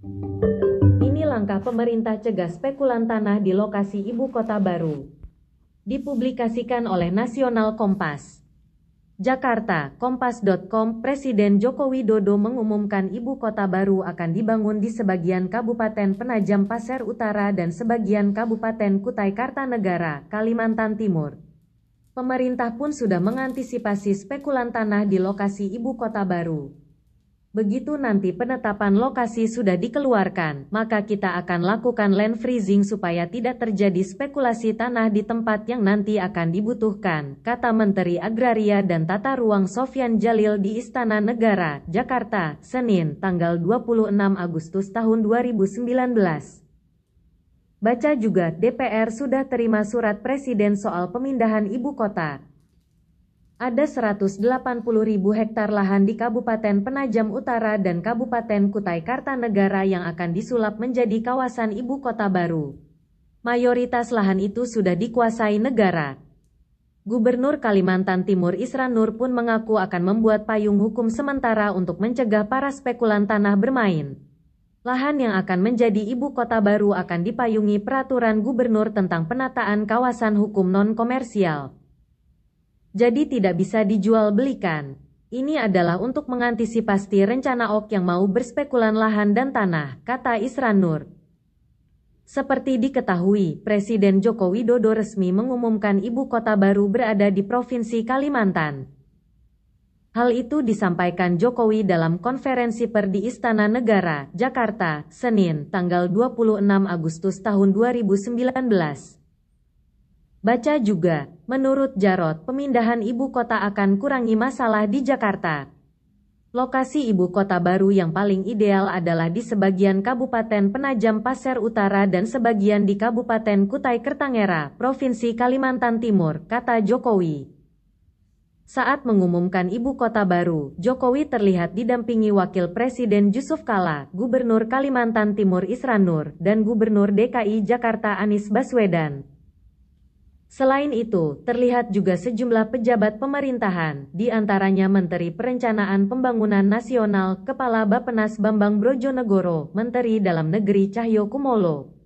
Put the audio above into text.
Ini langkah pemerintah cegah spekulan tanah di lokasi ibu kota baru. Dipublikasikan oleh Nasional Kompas. Jakarta, Kompas.com, Presiden Joko Widodo mengumumkan ibu kota baru akan dibangun di sebagian Kabupaten Penajam Pasir Utara dan sebagian Kabupaten Kutai Kartanegara, Kalimantan Timur. Pemerintah pun sudah mengantisipasi spekulan tanah di lokasi ibu kota baru. Begitu nanti penetapan lokasi sudah dikeluarkan, maka kita akan lakukan land freezing supaya tidak terjadi spekulasi tanah di tempat yang nanti akan dibutuhkan, kata Menteri Agraria dan Tata Ruang Sofyan Jalil di Istana Negara, Jakarta, Senin, tanggal 26 Agustus tahun 2019. Baca juga, DPR sudah terima surat Presiden soal pemindahan ibu kota, ada 180 ribu hektar lahan di Kabupaten Penajam Utara dan Kabupaten Kutai Kartanegara yang akan disulap menjadi kawasan ibu kota baru. Mayoritas lahan itu sudah dikuasai negara. Gubernur Kalimantan Timur Isran Nur pun mengaku akan membuat payung hukum sementara untuk mencegah para spekulan tanah bermain. Lahan yang akan menjadi ibu kota baru akan dipayungi peraturan gubernur tentang penataan kawasan hukum non-komersial jadi tidak bisa dijual belikan. Ini adalah untuk mengantisipasi rencana Ok yang mau berspekulan lahan dan tanah, kata Isran Nur. Seperti diketahui, Presiden Joko Widodo resmi mengumumkan ibu kota baru berada di Provinsi Kalimantan. Hal itu disampaikan Jokowi dalam konferensi per di Istana Negara, Jakarta, Senin, tanggal 26 Agustus tahun 2019. Baca juga, menurut Jarot, pemindahan ibu kota akan kurangi masalah di Jakarta. Lokasi ibu kota baru yang paling ideal adalah di sebagian Kabupaten Penajam Pasir Utara dan sebagian di Kabupaten Kutai Kertangera, Provinsi Kalimantan Timur, kata Jokowi. Saat mengumumkan ibu kota baru, Jokowi terlihat didampingi Wakil Presiden Yusuf Kala, Gubernur Kalimantan Timur Isran Nur, dan Gubernur DKI Jakarta Anies Baswedan. Selain itu, terlihat juga sejumlah pejabat pemerintahan, di antaranya Menteri Perencanaan Pembangunan Nasional, Kepala Bapenas Bambang Brojonegoro, Menteri Dalam Negeri Cahyo Kumolo,